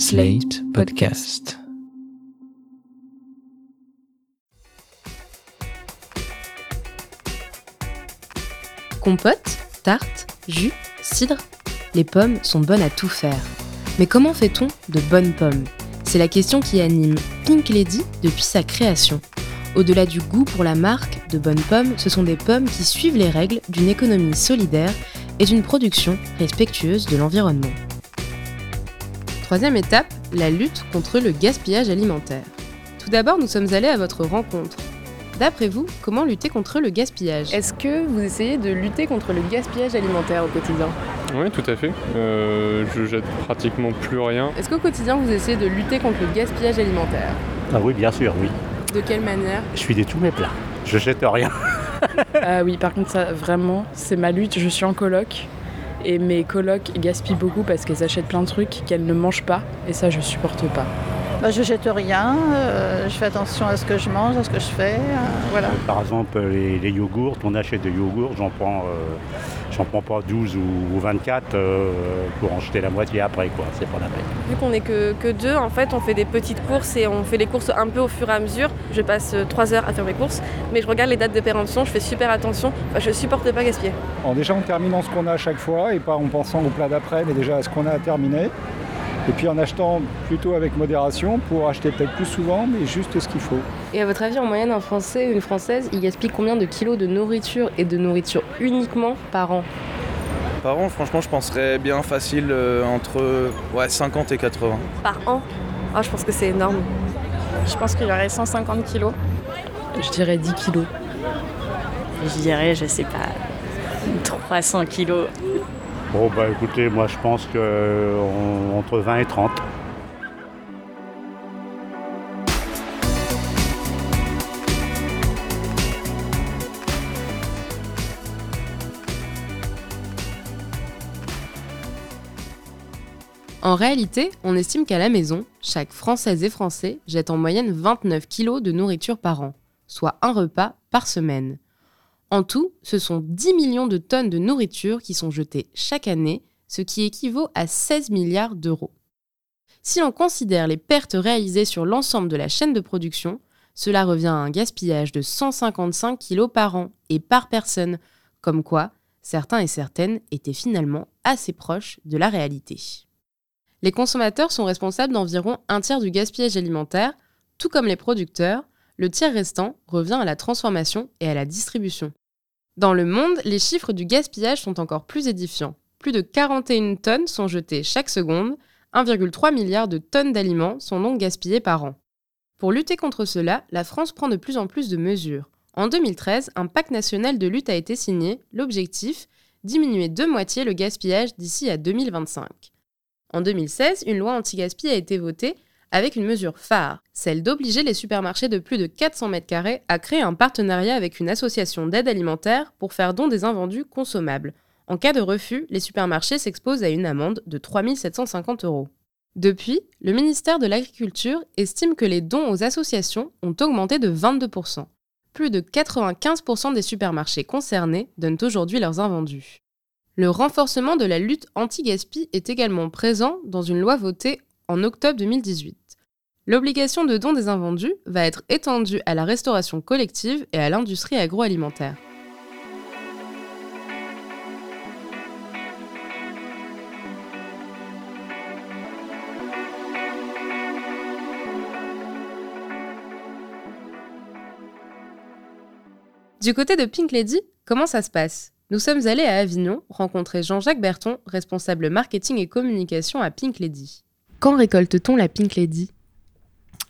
Slate Podcast. Compote, tarte, jus, cidre, les pommes sont bonnes à tout faire. Mais comment fait-on de bonnes pommes? C'est la question qui anime Pink Lady depuis sa création. Au-delà du goût pour la marque de bonnes pommes, ce sont des pommes qui suivent les règles d'une économie solidaire et d'une production respectueuse de l'environnement. Troisième étape, la lutte contre le gaspillage alimentaire. Tout d'abord, nous sommes allés à votre rencontre. D'après vous, comment lutter contre le gaspillage? Est-ce que vous essayez de lutter contre le gaspillage alimentaire au quotidien? Oui, tout à fait. Euh, je jette pratiquement plus rien. Est-ce qu'au quotidien, vous essayez de lutter contre le gaspillage alimentaire? Ah oui, bien sûr, oui. De quelle manière? Je suis des tous mes plats. Je jette rien. Ah oui, par contre, ça, vraiment, c'est ma lutte. Je suis en coloc. Et mes colocs gaspillent beaucoup parce qu'elles achètent plein de trucs qu'elles ne mangent pas. Et ça, je supporte pas. Bah, je jette rien, euh, je fais attention à ce que je mange, à ce que je fais. euh, voilà. Par exemple, les, les yogourts, on achète des yogourts, j'en prends, euh, j'en prends pas 12 ou, ou 24 euh, pour en jeter la moitié après, quoi. C'est pas la peine. Vu qu'on n'est que, que deux, en fait, on fait des petites courses et on fait les courses un peu au fur et à mesure. Je passe euh, trois heures à faire mes courses, mais je regarde les dates de péremption, je fais super attention. Enfin, je supporte pas gaspiller. Déjà en terminant ce qu'on a à chaque fois et pas en pensant au plat d'après, mais déjà à ce qu'on a à terminer. Et puis en achetant plutôt avec modération pour acheter peut-être plus souvent, mais juste ce qu'il faut. Et à votre avis, en moyenne, un Français ou une Française, il gaspille combien de kilos de nourriture et de nourriture uniquement par an? Par an, franchement, je penserais bien facile euh, entre ouais, 50 et 80. Par an? Ah, je pense que c'est énorme. Je pense qu'il y aurait 150 kilos. Je dirais 10 kilos. Je dirais, je sais pas, 300 kilos. Bon, bah écoutez, moi je pense que euh, entre 20 et 30. En réalité, on estime qu'à la maison, chaque Française et Français jette en moyenne 29 kilos de nourriture par an, soit un repas par semaine. En tout, ce sont 10 millions de tonnes de nourriture qui sont jetées chaque année, ce qui équivaut à 16 milliards d'euros. Si l'on considère les pertes réalisées sur l'ensemble de la chaîne de production, cela revient à un gaspillage de 155 kilos par an et par personne, comme quoi certains et certaines étaient finalement assez proches de la réalité. Les consommateurs sont responsables d'environ un tiers du gaspillage alimentaire, tout comme les producteurs, le tiers restant revient à la transformation et à la distribution. Dans le monde, les chiffres du gaspillage sont encore plus édifiants. Plus de 41 tonnes sont jetées chaque seconde, 1,3 milliard de tonnes d'aliments sont donc gaspillées par an. Pour lutter contre cela, la France prend de plus en plus de mesures. En 2013, un pacte national de lutte a été signé, l'objectif diminuer de moitié le gaspillage d'ici à 2025. En 2016, une loi anti-gaspi a été votée avec une mesure phare, celle d'obliger les supermarchés de plus de 400 mètres carrés à créer un partenariat avec une association d'aide alimentaire pour faire don des invendus consommables. En cas de refus, les supermarchés s'exposent à une amende de 3 750 euros. Depuis, le ministère de l'Agriculture estime que les dons aux associations ont augmenté de 22%. Plus de 95% des supermarchés concernés donnent aujourd'hui leurs invendus. Le renforcement de la lutte anti-gaspi est également présent dans une loi votée en octobre 2018. L'obligation de don des invendus va être étendue à la restauration collective et à l'industrie agroalimentaire. Du côté de Pink Lady, comment ça se passe? Nous sommes allés à Avignon rencontrer Jean-Jacques Berton, responsable marketing et communication à Pink Lady. Quand récolte-t-on la Pink Lady?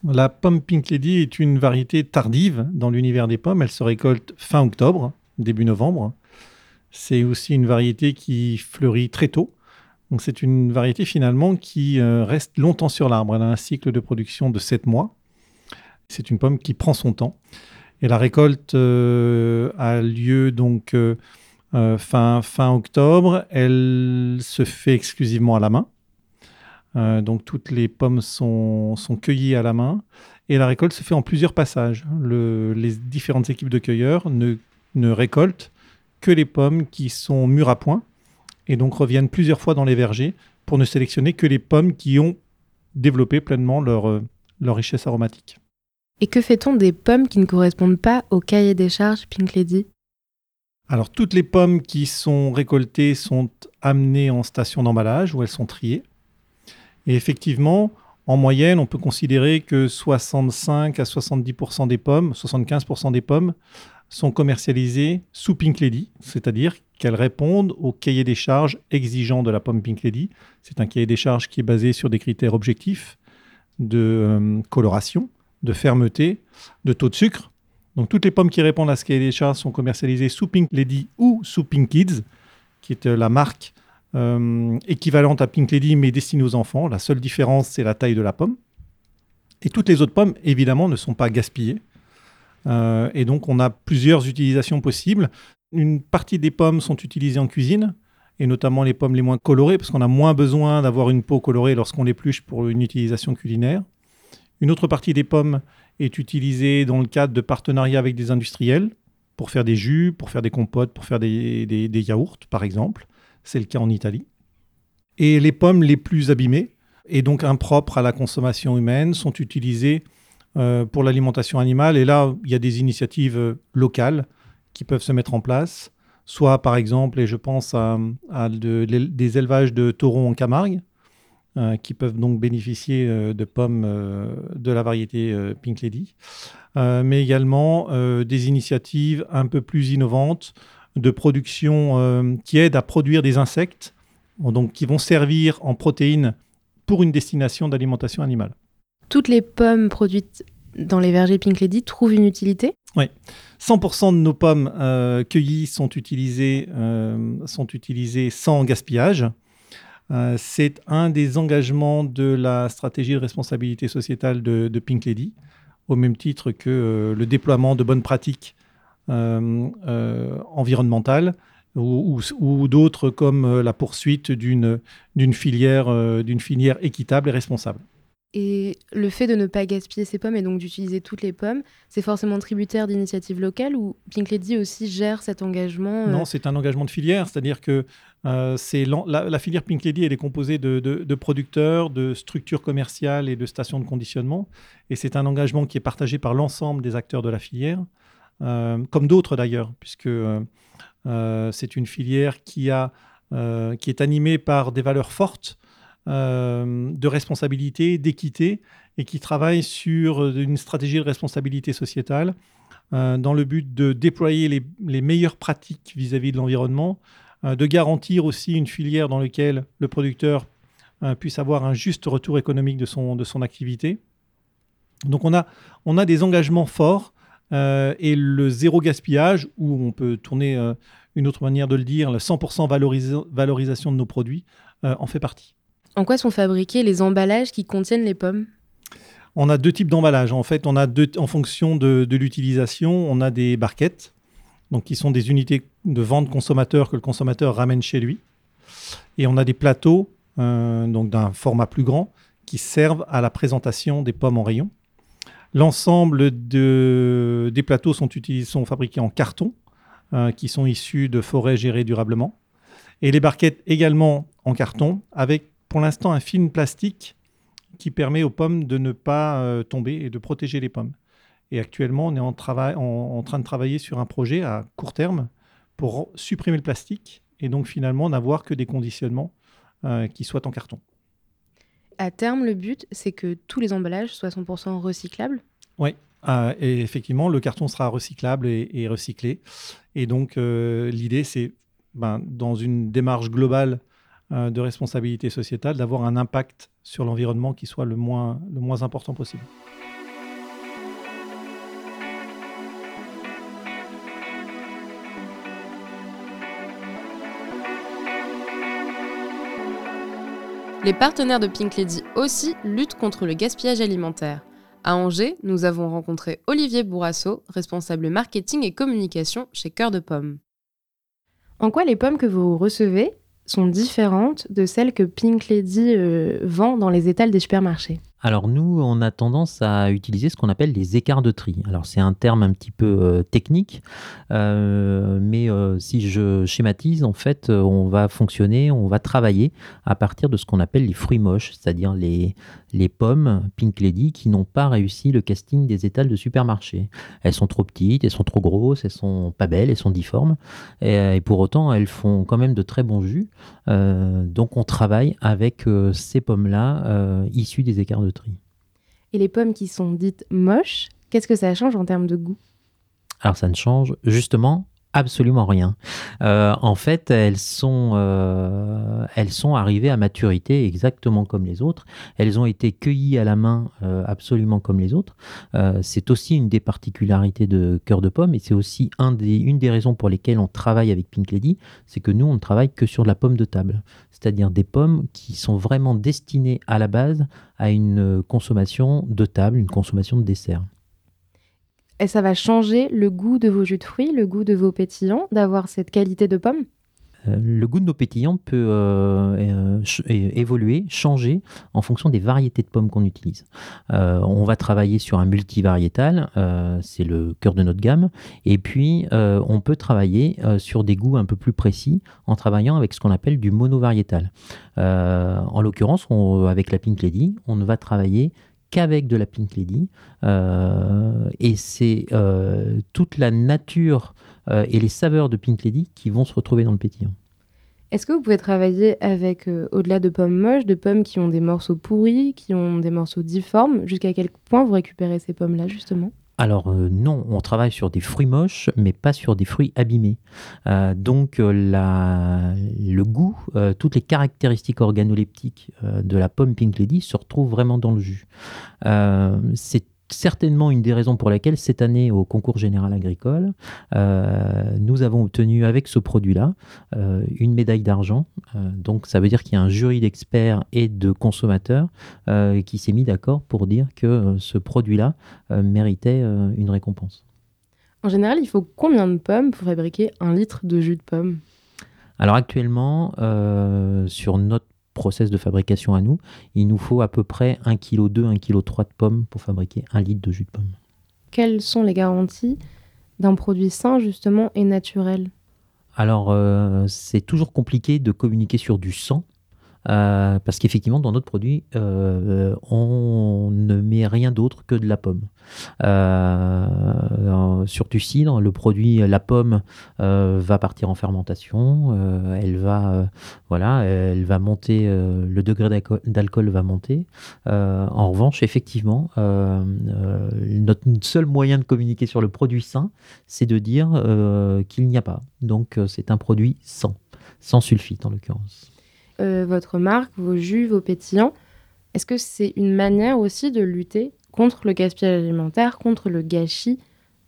La pomme Pink Lady est une variété tardive dans l'univers des pommes. Elle se récolte fin octobre, début novembre. C'est aussi une variété qui fleurit très tôt. Donc c'est une variété finalement qui euh, reste longtemps sur l'arbre. Elle a un cycle de production de 7 mois. C'est une pomme qui prend son temps. Et la récolte euh, a lieu donc euh, fin, fin octobre. Elle se fait exclusivement à la main. Euh, donc toutes les pommes sont, sont cueillies à la main et la récolte se fait en plusieurs passages. Le- les différentes équipes de cueilleurs ne, ne récoltent que les pommes qui sont mûres à point et donc reviennent plusieurs fois dans les vergers pour ne sélectionner que les pommes qui ont développer pleinement leur, euh, leur richesse aromatique. Et que fait-on des pommes qui ne correspondent pas au cahier des charges Pink Lady? Alors, toutes les pommes qui sont récoltées sont amenées en station d'emballage où elles sont triées. Et effectivement, en moyenne, on peut considérer que 65 à 70% des pommes, 75% des pommes sont commercialisées sous Pink Lady, c'est-à-dire qu'elles répondent au cahier des charges exigeant de la pomme Pink Lady. C'est un cahier des charges qui est basé sur des critères objectifs de euh, coloration, de fermeté, de taux de sucre. Donc toutes les pommes qui répondent à ce cahier des charges sont commercialisées sous Pink Lady ou sous Pink Kids, qui est euh, la marque euh, équivalente à Pink Lady mais destinée aux enfants. La seule différence, c'est la taille de la pomme. Et toutes les autres pommes, évidemment, ne sont pas gaspillées. Euh, et donc, on a plusieurs utilisations possibles. Une partie des pommes sont utilisées en cuisine, et notamment les pommes les moins colorées, parce qu'on a moins besoin d'avoir une peau colorée lorsqu'on l'épluche pour une utilisation culinaire. Une autre partie des pommes est utilisée dans le cadre de partenariats avec des industriels, pour faire des jus, pour faire des compotes, pour faire des, des yaourts, par exemple. C'est le cas en Italie. Et les pommes les plus abîmées, et donc impropres à la consommation humaine, sont utilisées euh, pour l'alimentation animale. Et là, il y a des initiatives euh, locales qui peuvent se mettre en place, soit par exemple, et je pense à, des élevages de taureaux en Camargue, euh, qui peuvent donc bénéficier de pommes de la variété Pink Lady, mais également des initiatives un peu plus innovantes de production qui aident à produire des insectes, donc qui vont servir en protéines pour une destination d'alimentation animale toutes les pommes produites dans les vergers Pink Lady trouvent une utilité? Oui. 100% de nos pommes euh, cueillies sont utilisées, euh, sont utilisées sans gaspillage. Euh, c'est un des engagements de la stratégie de responsabilité sociétale de, Pink Lady, au même titre que le déploiement de bonnes pratiques environnementales ou, ou d'autres comme la poursuite d'une filière, d'une filière équitable et responsable. Et le fait de ne pas gaspiller ses pommes et donc d'utiliser toutes les pommes, c'est forcément tributaire d'initiatives locales ou Pink Lady aussi gère cet engagement euh Non, c'est un engagement de filière, c'est-à-dire que euh, la, filière Pink Lady, elle est composée de, producteurs, de structures commerciales et de stations de conditionnement. Et c'est un engagement qui est partagé par l'ensemble des acteurs de la filière, euh, comme d'autres d'ailleurs, puisque c'est une filière qui, a, qui est animée par des valeurs fortes euh, de responsabilité, d'équité, et qui travaille sur euh, une stratégie de responsabilité sociétale euh, dans le but de déployer les, meilleures pratiques vis-à-vis de l'environnement, de garantir aussi une filière dans laquelle le producteur puisse avoir un juste retour économique de son, de son activité. Donc on a, on a des engagements forts et le zéro gaspillage, ou on peut tourner une autre manière de le dire, la 100% valorisation de nos produits, en fait partie. En quoi sont fabriqués les emballages qui contiennent les pommes? On a deux types d'emballages. En fait, on a deux, en fonction de, l'utilisation, on a des barquettes, donc qui sont des unités de vente consommateur que le consommateur ramène chez lui, et on a des plateaux, euh, donc d'un format plus grand, qui servent à la présentation des pommes en rayon. L'ensemble de, des plateaux sont, fabriqués en carton, euh, qui sont issus de forêts gérées durablement. Et les barquettes également en carton, avec pour l'instant un film plastique qui permet aux pommes de ne pas euh, tomber et de protéger les pommes. Et actuellement, on est en, train de travailler sur un projet à court terme pour supprimer le plastique et donc finalement n'avoir que des conditionnements euh, qui soient en carton. À terme, le but, c'est que tous les emballages soient 100% recyclables? Oui, euh, et effectivement, le carton sera recyclable et, recyclé. Et donc, l'idée, c'est, ben, dans une démarche globale euh, de responsabilité sociétale, d'avoir un impact sur l'environnement qui soit le moins, le moins important possible. Les partenaires de Pink Lady aussi luttent contre le gaspillage alimentaire. À Angers, nous avons rencontré Olivier Bourrasso, responsable marketing et communication chez Cœur de Pomme. En quoi les pommes que vous recevez sont différentes de celles que Pink Lady euh, vend dans les étals des supermarchés? Alors nous, on a tendance à utiliser ce qu'on appelle les écarts de tri. Alors c'est un terme un petit peu euh, technique, euh, mais euh, si je schématise, en fait, on va fonctionner, on va travailler à partir de ce qu'on appelle les fruits moches, c'est-à-dire les, pommes Pink Lady qui n'ont pas réussi le casting des étals de supermarché. Elles sont trop petites, elles sont trop grosses, elles sont pas belles, elles sont difformes, et, et pour autant elles font quand même de très bons jus. donc on travaille avec ces pommes-là issues des écarts de tri. Et les pommes qui sont dites moches, qu'est-ce que ça change en termes de goût? Alors ça ne change justement absolument rien. Euh, en fait, elles sont, euh, elles sont arrivées à maturité exactement comme les autres. Elles ont été cueillies à la main euh, absolument comme les autres. c'est aussi une des particularités de Cœur de Pomme et c'est aussi une des raisons pour lesquelles on travaille avec Pink Lady, c'est que nous, on ne travaille que sur la pomme de table. C'est-à-dire des pommes qui sont vraiment destinées à la base à une consommation de table, une consommation de dessert. Et ça va changer le goût de vos jus de fruits, le goût de vos pétillants, d'avoir cette qualité de pomme? Euh, le goût de nos pétillants peut euh, euh, évoluer, changer en fonction des variétés de pommes qu'on utilise. on va travailler sur un multivariétal, c'est le cœur de notre gamme, et puis on peut travailler sur des goûts un peu plus précis en travaillant avec ce qu'on appelle du monovariétal. en l'occurrence, avec la Pink Lady, on va travailler qu'avec de la Pink Lady. Euh, et c'est euh, toute la nature euh, et les saveurs de Pink Lady qui vont se retrouver dans le pétillant. Est-ce que vous pouvez travailler avec, au-delà de pommes moches, de pommes qui ont des morceaux pourris, qui ont des morceaux difformes Jusqu'à quel point vous récupérez ces pommes-là, justement? Alors euh, non, on travaille sur des fruits moches, mais pas sur des fruits abîmés. Euh, donc euh, le goût, toutes les caractéristiques organoleptiques de la pomme Pink Lady se retrouvent vraiment dans le jus. c'est certainement une des raisons pour lesquelles cette année au concours général agricole, euh, nous avons obtenu avec ce produit-là euh, une médaille d'argent. Euh, donc ça veut dire qu'il y a un jury d'experts et de consommateurs qui s'est mis d'accord pour dire que ce produit-là méritait une récompense. En général, il faut combien de pommes pour fabriquer un litre de jus de pomme? Alors actuellement, sur notre process de fabrication à nous, il nous faut à peu près 1,2 kg, 1,3 kg de pommes pour fabriquer un litre de jus de pomme. Quelles sont les garanties d'un produit sain justement et naturel? Alors euh, c'est toujours compliqué de communiquer sur du sang. Euh, parce qu'effectivement, dans notre produit, euh, on ne met rien d'autre que de la pomme. Euh, sur du cidre, le produit, la pomme, va partir en fermentation. Elle va, voilà, elle va monter. le degré d'alcool va monter. en revanche, effectivement, notre seul moyen de communiquer sur le produit sain, c'est de dire qu'il n'y a pas. Donc, c'est un produit sans, sans sulfite en l'occurrence. Votre marque, vos jus, vos pétillants, est-ce que c'est une manière aussi de lutter contre le gaspillage alimentaire, contre le gâchis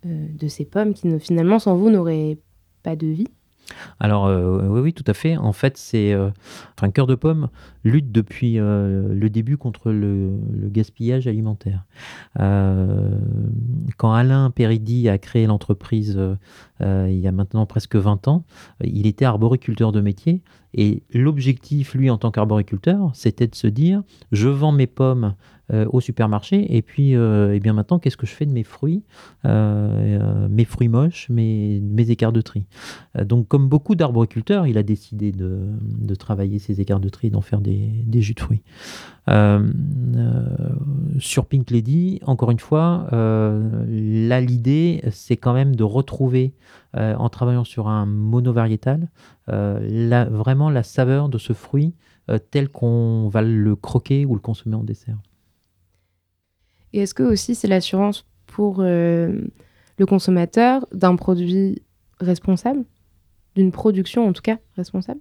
euh, de ces pommes qui, finalement, sans vous, n'auraient pas de vie? Alors euh, oui, tout à fait. En fait, c'est, euh, Cœur de Pomme lutte depuis le début contre le, gaspillage alimentaire. quand Alain Péridi a créé l'entreprise il y a maintenant presque 20 ans, il était arboriculteur de métier et l'objectif, lui, en tant qu'arboriculteur, c'était de se dire, je vends mes pommes euh, au supermarché. Et puis, euh, eh bien maintenant, qu'est-ce que je fais de mes fruits euh, Mes fruits moches, mes, écarts de tri. donc, comme beaucoup d'arboriculteurs, il a décidé de, travailler ces écarts de tri, d'en faire des, des, jus de fruits. sur Pink Lady, encore une fois, là, l'idée, c'est quand même de retrouver, en travaillant sur un monovariétal, la, vraiment la saveur de ce fruit tel qu'on va le croquer ou le consommer en dessert. Et est-ce que aussi c'est l'assurance pour euh, le consommateur d'un produit responsable, d'une production en tout cas responsable?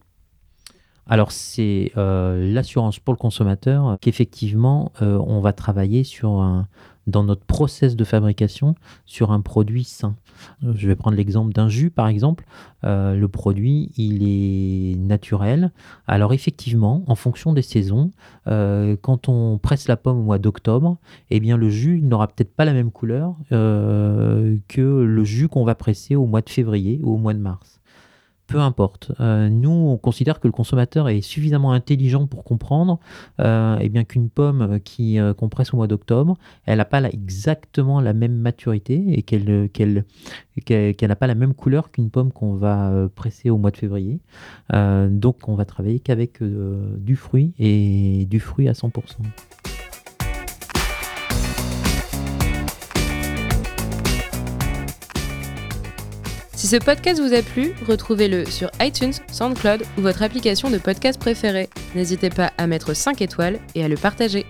Alors c'est euh, l'assurance pour le consommateur qu'effectivement euh, on va travailler sur un, dans notre process de fabrication sur un produit sain. Je vais prendre l'exemple d'un jus, par exemple. Euh, le produit, il est naturel. Alors effectivement, en fonction des saisons, euh, quand on presse la pomme au mois d'octobre, eh bien le jus n'aura peut-être pas la même couleur euh, que le jus qu'on va presser au mois de février ou au mois de mars peu importe. Euh, nous, on considère que le consommateur est suffisamment intelligent pour comprendre euh, bien qu'une pomme qui euh, qu'on presse au mois d'octobre, elle n'a pas exactement la même maturité et qu'elle n'a pas la même couleur qu'une pomme qu'on va presser au mois de février. Donc, on va travailler qu'avec du fruit et du fruit à 100%. Ce podcast vous a plu, retrouvez-le sur iTunes, SoundCloud ou votre application de podcast préférée. N'hésitez pas à mettre 5 étoiles et à le partager.